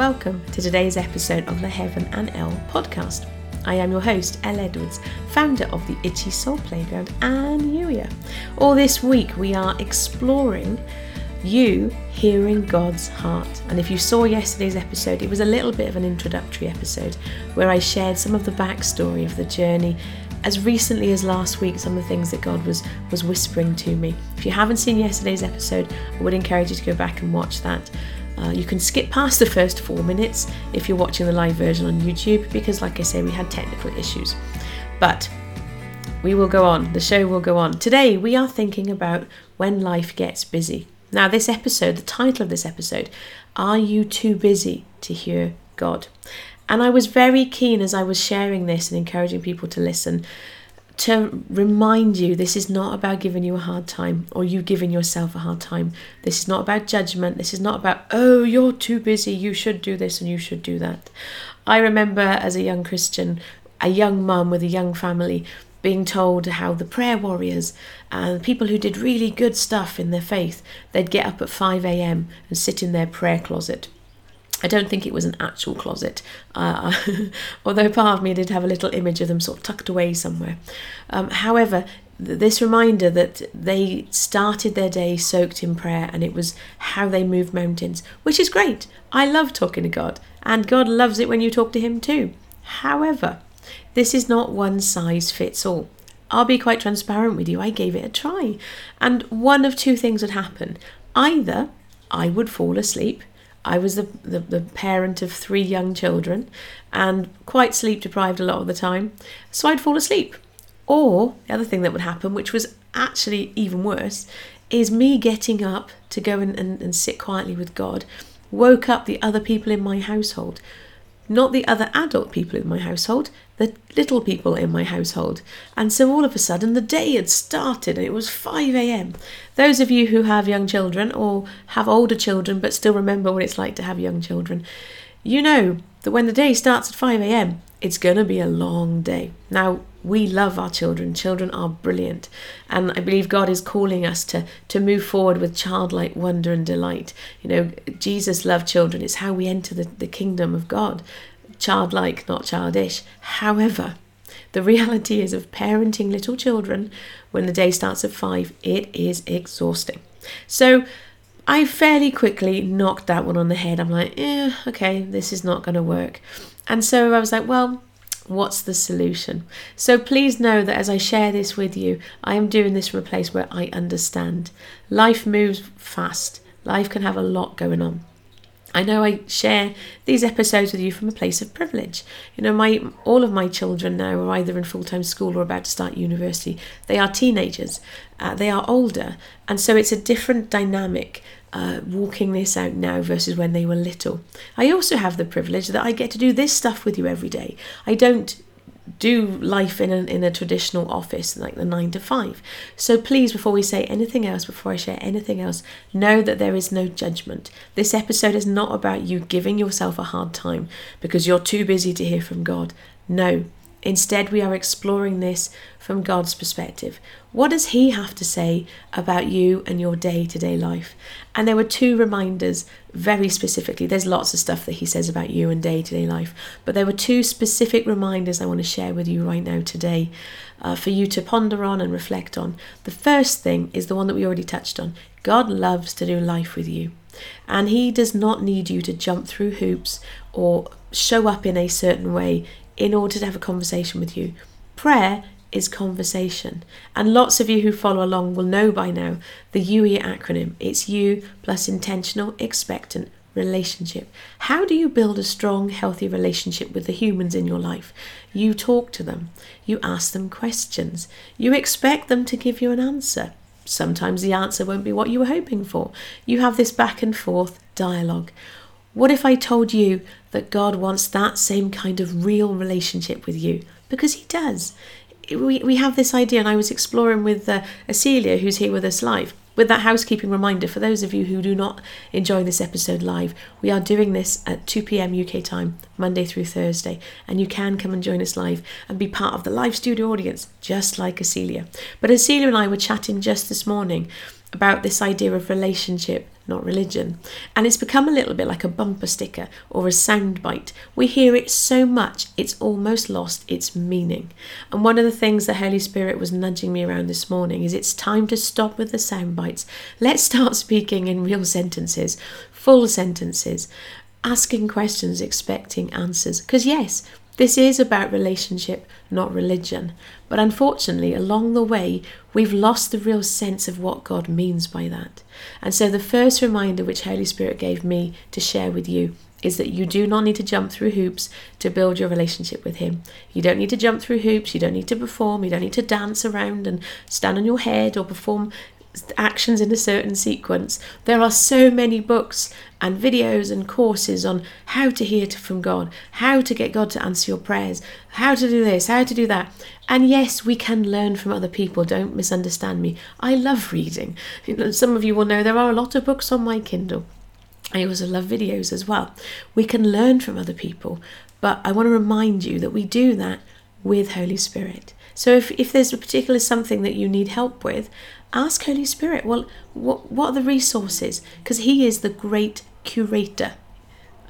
welcome to today's episode of the Heaven and Elle podcast. I am your host, Elle Edwards, founder of the Itchy Soul Playground and Youier. All this week we are exploring you hearing God's heart. And if you saw yesterday's episode, it was a little bit of an introductory episode where I shared some of the backstory of the journey as recently as last week some of the things that God was was whispering to me. If you haven't seen yesterday's episode, I would encourage you to go back and watch that. Uh, you can skip past the first four minutes if you're watching the live version on YouTube because, like I say, we had technical issues. But we will go on, the show will go on. Today, we are thinking about when life gets busy. Now, this episode, the title of this episode, Are You Too Busy to Hear God? And I was very keen as I was sharing this and encouraging people to listen to remind you this is not about giving you a hard time or you giving yourself a hard time. This is not about judgment. This is not about, oh, you're too busy, you should do this and you should do that. I remember as a young Christian, a young mum with a young family, being told how the prayer warriors and people who did really good stuff in their faith, they'd get up at 5 a.m. and sit in their prayer closet I don't think it was an actual closet, uh, although part of me did have a little image of them sort of tucked away somewhere. Um, however, th- this reminder that they started their day soaked in prayer and it was how they moved mountains, which is great. I love talking to God, and God loves it when you talk to Him too. However, this is not one size fits all. I'll be quite transparent with you, I gave it a try, and one of two things would happen. Either I would fall asleep I was the, the, the, parent of three young children and quite sleep deprived a lot of the time, so I'd fall asleep. Or the other thing that would happen, which was actually even worse, is me getting up to go and, and, and sit quietly with God, woke up the other people in my household not the other adult people in my household, the little people in my household. And so all of a sudden the day had started and it was 5 a.m. Those of you who have young children or have older children but still remember what it's like to have young children, you know that when the day starts at 5 a.m., it's going to be a long day. Now, we love our children. Children are brilliant. And I believe God is calling us to, to move forward with childlike wonder and delight. You know, Jesus loved children. It's how we enter the, the kingdom of God. Childlike, not childish. However, the reality is of parenting little children when the day starts at five, it is exhausting. So I fairly quickly knocked that one on the head. I'm like, yeah, okay, this is not going to work. And so I was like, well, what's the solution? So please know that as I share this with you, I am doing this from a place where I understand. Life moves fast, life can have a lot going on. I know I share these episodes with you from a place of privilege. You know, my all of my children now are either in full time school or about to start university. They are teenagers, uh, they are older, and so it's a different dynamic uh, walking this out now versus when they were little. I also have the privilege that I get to do this stuff with you every day. I don't do life in a, in a traditional office like the nine to five. So please, before we say anything else, before I share anything else, know that there is no judgment. This episode is not about you giving yourself a hard time because you're too busy to hear from God. No, Instead, we are exploring this from God's perspective. What does He have to say about you and your day to day life? And there were two reminders very specifically. There's lots of stuff that He says about you and day to day life, but there were two specific reminders I want to share with you right now today uh, for you to ponder on and reflect on. The first thing is the one that we already touched on God loves to do life with you. And He does not need you to jump through hoops or show up in a certain way in order to have a conversation with you. Prayer is conversation. And lots of you who follow along will know by now the Youier acronym. It's you plus intentional, expectant relationship. How do you build a strong, healthy relationship with the humans in your life? You talk to them, you ask them questions, you expect them to give you an answer. Sometimes the answer won't be what you were hoping for. You have this back and forth dialogue. What if I told you that God wants that same kind of real relationship with you? Because He does. We, we have this idea, and I was exploring with uh, Acelia, who's here with us live, with that housekeeping reminder for those of you who do not enjoy this episode live. We are doing this at 2 pm UK time, Monday through Thursday, and you can come and join us live and be part of the live studio audience, just like Acelia. But Acelia and I were chatting just this morning about this idea of relationship, not religion. And it's become a little bit like a bumper sticker or a soundbite. We hear it so much, it's almost lost its meaning. And one of the things the Holy Spirit was nudging me around this morning is it's time to stop with the sound bites. Let's start speaking in real sentences, full sentences, asking questions, expecting answers. Because, yes, this is about relationship, not religion. But unfortunately, along the way, we've lost the real sense of what God means by that. And so, the first reminder which Holy Spirit gave me to share with you is that you do not need to jump through hoops to build your relationship with Him. You don't need to jump through hoops, you don't need to perform, you don't need to dance around and stand on your head or perform actions in a certain sequence. There are so many books and videos and courses on how to hear from God, how to get God to answer your prayers, how to do this, how to do that. And yes, we can learn from other people. Don't misunderstand me. I love reading. some of you will know there are a lot of books on my Kindle. I also love videos as well. We can learn from other people, but I want to remind you that we do that with Holy Spirit. So if, if there's a particular something that you need help with, ask Holy Spirit, well, what, what are the resources? Because He is the great curator.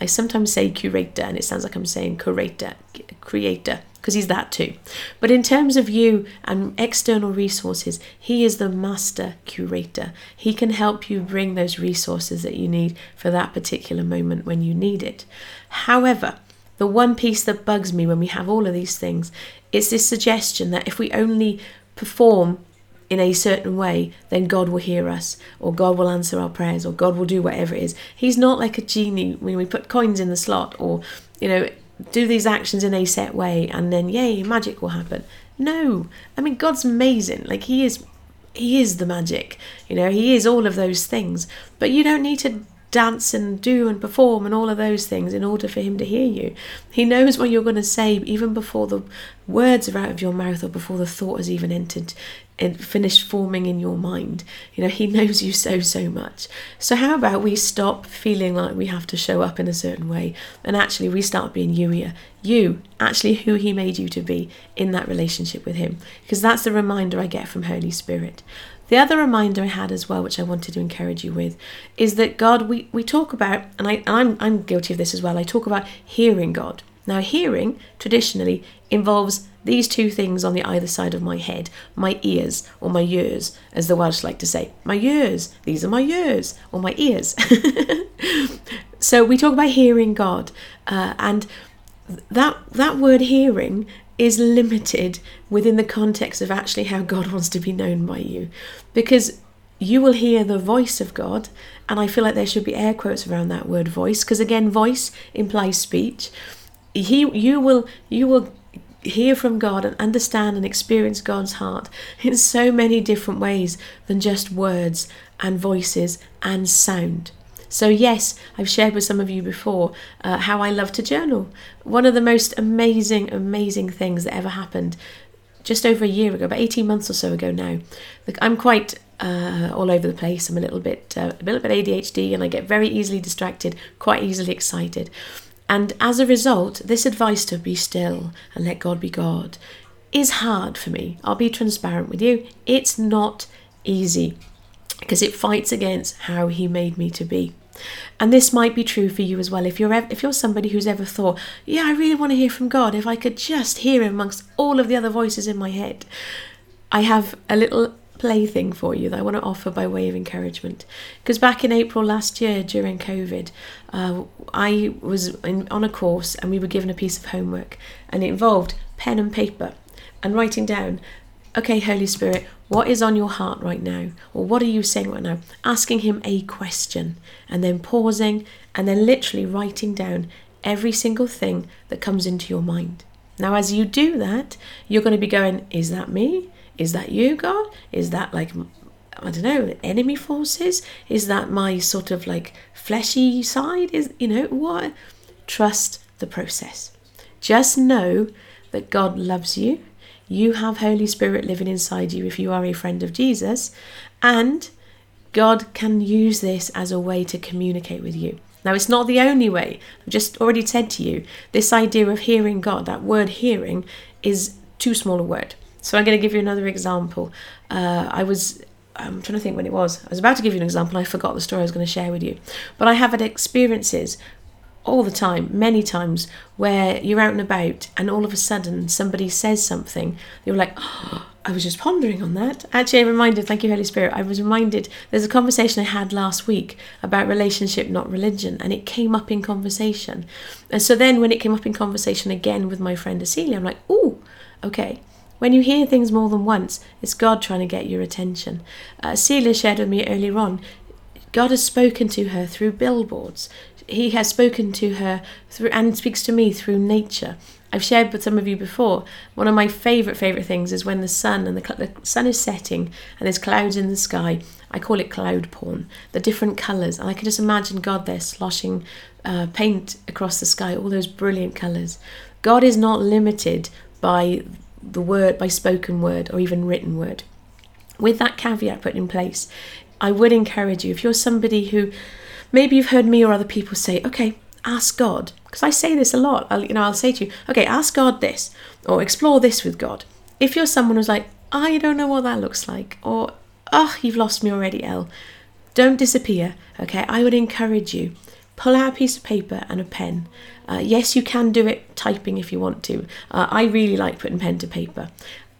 I sometimes say curator and it sounds like I'm saying curator, creator, because he's that too. But in terms of you and external resources, he is the master curator. He can help you bring those resources that you need for that particular moment when you need it. However, the one piece that bugs me when we have all of these things is this suggestion that if we only perform in a certain way, then God will hear us, or God will answer our prayers, or God will do whatever it is. He's not like a genie when we put coins in the slot, or, you know, do these actions in a set way, and then, yay, magic will happen. No, I mean, God's amazing. Like, He is. He is the magic, you know, he is all of those things. But you don't need to dance and do and perform and all of those things in order for him to hear you. He knows what you're going to say even before the words are out of your mouth or before the thought has even entered and finished forming in your mind. You know, he knows you so, so much. So, how about we stop feeling like we have to show up in a certain way and actually we start being you, you, actually who he made you to be in that relationship with him? Because that's the reminder I get from Holy Spirit. The other reminder I had as well, which I wanted to encourage you with, is that God, we, we talk about, and I, I'm, I'm guilty of this as well, I talk about hearing God. Now, hearing traditionally involves these two things on the either side of my head my ears or my ears, as the Welsh like to say. My ears, these are my ears, or my ears. so we talk about hearing God, uh, and that that word hearing is limited within the context of actually how God wants to be known by you. Because you will hear the voice of God, and I feel like there should be air quotes around that word voice, because again, voice implies speech. He, you will, you will hear from God and understand and experience God's heart in so many different ways than just words and voices and sound. So, yes, I've shared with some of you before uh, how I love to journal. One of the most amazing, amazing things that ever happened just over a year ago, about 18 months or so ago now. I'm quite uh, all over the place. I'm a little bit, uh, a little bit ADHD, and I get very easily distracted, quite easily excited. And as a result, this advice to be still and let God be God is hard for me. I'll be transparent with you. It's not easy because it fights against how He made me to be. And this might be true for you as well. If you're if you're somebody who's ever thought, yeah, I really want to hear from God. If I could just hear Him amongst all of the other voices in my head, I have a little plaything for you that I want to offer by way of encouragement. Because back in April last year during COVID, uh, I was in, on a course and we were given a piece of homework, and it involved pen and paper and writing down okay, Holy Spirit, what is on your heart right now? Or what are you saying right now? Asking Him a question and then pausing and then literally writing down every single thing that comes into your mind. Now, as you do that, you're going to be going, Is that me? Is that you, God? Is that like, I don't know, enemy forces? Is that my sort of like fleshy side? Is, you know, what? Trust the process. Just know that God loves you you have Holy Spirit living inside you if you are a friend of Jesus, and God can use this as a way to communicate with you. Now, it's not the only way. I've just already said to you, this idea of hearing God, that word hearing, is too small a word. So I'm going to give you another example. Uh, I was I'm trying to think when it was. I was about to give you an example. I forgot the story I was going to share with you. But I have had experiences all the time, many times, where you're out and about and all of a sudden somebody says something. You're like, oh, I was just pondering on that. Actually, I reminded, thank you, Holy Spirit, I was reminded there's a conversation I had last week about relationship, not religion, and it came up in conversation. And so then when it came up in conversation again with my friend Acelia, I'm like, oh, okay. When you hear things more than once, it's God trying to get your attention. Uh, Celia shared with me earlier on, God has spoken to her through billboards. He has spoken to her through and speaks to me through nature. I've shared with some of you before. One of my favourite favourite things is when the sun and the, the sun is setting and there's clouds in the sky. I call it cloud porn. The different colours, and I can just imagine God there sloshing uh, paint across the sky, all those brilliant colours. God is not limited by the word, by spoken word or even written word. With that caveat put in place, I would encourage you if you're somebody who maybe you've heard me or other people say, okay, ask God, because I say this a lot. I'll, you know, I'll say to you, okay, ask God this, or explore this with God. If you're someone who's like, I don't know what that looks like, or oh, you've lost me already, Elle, don't disappear. Okay, I would encourage you. Pull out a piece of paper and a pen. Uh, yes, you can do it typing if you want to. Uh, I really like putting pen to paper.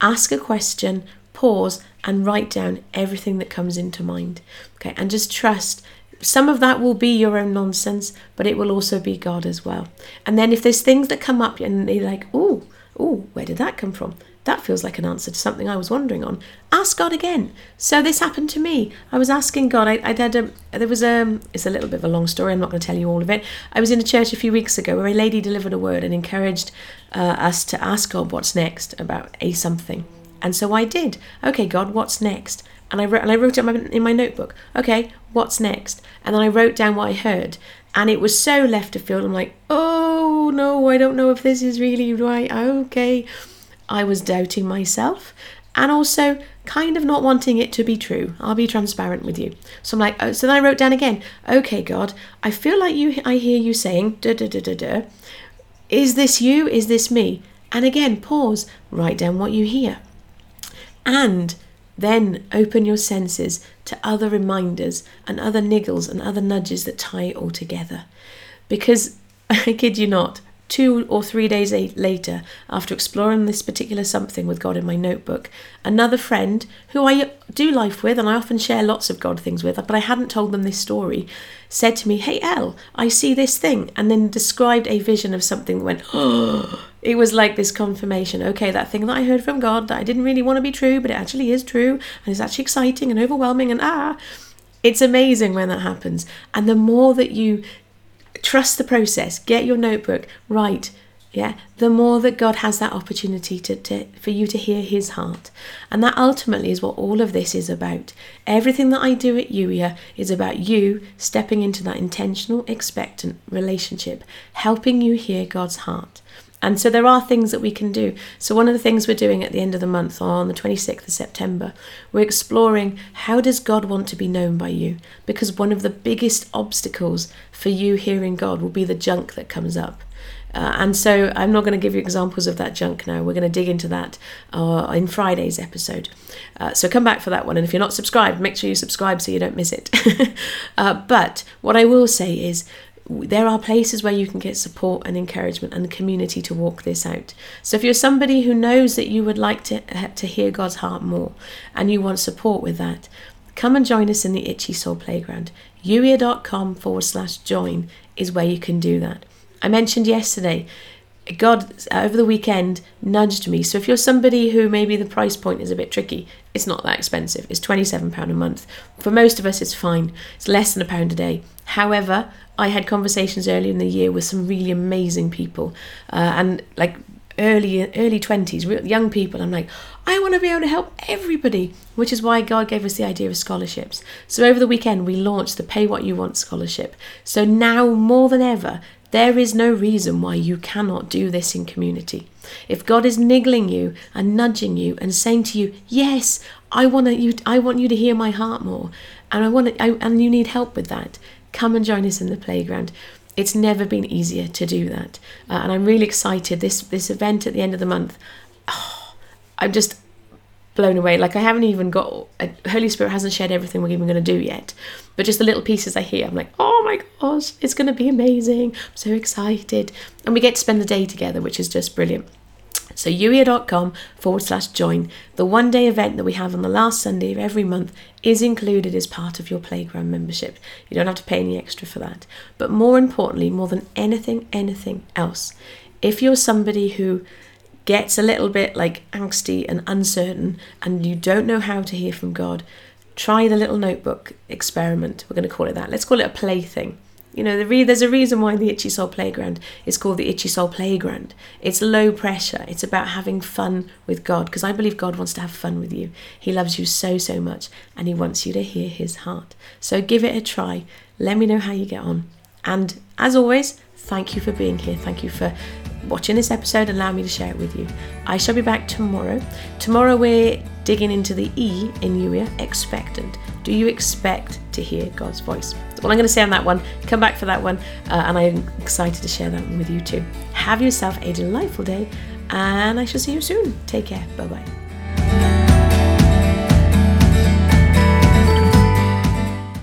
Ask a question, pause, and write down everything that comes into mind. Okay, and just trust some of that will be your own nonsense, but it will also be God as well. And then if there's things that come up and they're like, oh, oh, where did that come from? That feels like an answer to something I was wondering on. Ask God again. So this happened to me. I was asking God. I, I had a there was a it's a little bit of a long story. I'm not going to tell you all of it. I was in a church a few weeks ago where a lady delivered a word and encouraged uh, us to ask God what's next about a something. And so I did. Okay, God, what's next? And I wrote and I wrote it in my, in my notebook. Okay, what's next? And then I wrote down what I heard. And it was so left of field. I'm like, oh no, I don't know if this is really right. Okay. I was doubting myself and also kind of not wanting it to be true. I'll be transparent with you. So I'm like, oh, so then I wrote down again, okay, God, I feel like you, I hear you saying, da da da da da. Is this you? Is this me? And again, pause, write down what you hear. And then open your senses to other reminders and other niggles and other nudges that tie it all together. Because I kid you not, two or three days later, after exploring this particular something with God in my notebook, another friend who I do life with and I often share lots of God things with, but I hadn't told them this story, said to me, Hey, Elle, I see this thing, and then described a vision of something that went, Oh, it was like this confirmation. Okay, that thing that I heard from God that I didn't really want to be true, but it actually is true, and it's actually exciting and overwhelming, and ah. It's amazing when that happens. And the more that you trust the process, get your notebook, write. Yeah, the more that God has that opportunity to, to for you to hear his heart. And that ultimately is what all of this is about. Everything that I do at Youier is about you stepping into that intentional, expectant relationship, helping you hear God's heart. And so there are things that we can do. So one of the things we're doing at the end of the month on the 26th of September, we're exploring how does God want to be known by you? Because one of the biggest obstacles for you hearing God will be the junk that comes up. Uh, and so I'm not going to give you examples of that junk now. We're going to dig into that uh, in Friday's episode. Uh, so come back for that one. And if you're not subscribed, make sure you subscribe so you don't miss it. Uh, but what I will say is there are places where you can get support and encouragement and community to walk this out. So if you're somebody who knows that you would like to uh, to hear God's heart more and you want support with that, come and join us in the Itchy Soul Playground. youier.com forward slash join is where you can do that. I mentioned yesterday God over the weekend nudged me. So if you're somebody who maybe the price point is a bit tricky, it's not that expensive. It's £27 a month. For most of us, it's fine. It's less than a pound a day. However, I had conversations earlier in the year with some really amazing people, uh, and like early early 20s young people i'm like i want to be able to help everybody which is why god gave us the idea of scholarships so over the weekend we launched the pay what you want scholarship so now more than ever there is no reason why you cannot do this in community. If God is niggling you and nudging you and saying to you, "Yes, I want you I want you to hear my heart more and I want I, and you need help with that," come and join us in the playground. It's never been easier to do that. Uh, and I'm really excited this this event at the end of the month. Oh, I'm just blown away. Like I haven't even got Holy Spirit hasn't shared everything we're even going to do yet, but just the little pieces I hear, I'm like, oh my gosh, it's going to be amazing! I'm so excited, and we get to spend the day together, which is just brilliant. So youier.com forward slash join. The one day event that we have on the last Sunday of every month is included as part of your playground membership. You don't have to pay any extra for that. But more importantly, more than anything, anything else, if you're somebody who gets a little bit like angsty and uncertain and you don't know how to hear from God, try the little notebook experiment. We're going to call it that. Let's call it a plaything. You know, the re- there's a reason why the Itchy Soul Playground is called the Itchy Soul Playground. It's low pressure. It's about having fun with God because I believe God wants to have fun with you. He loves you so, so much and He wants you to hear His heart. So give it a try. Let me know how you get on. And as always, thank you for being here. Thank you for watching this episode allow me to share it with you. I shall be back tomorrow. Tomorrow we're digging into the E in Youier, expectant. Do you expect to hear God's voice? That's all I'm going to say on that one. Come back for that one, uh, and I'm excited to share that one with you too. Have yourself a delightful day, and I shall see you soon. Take care. Bye bye.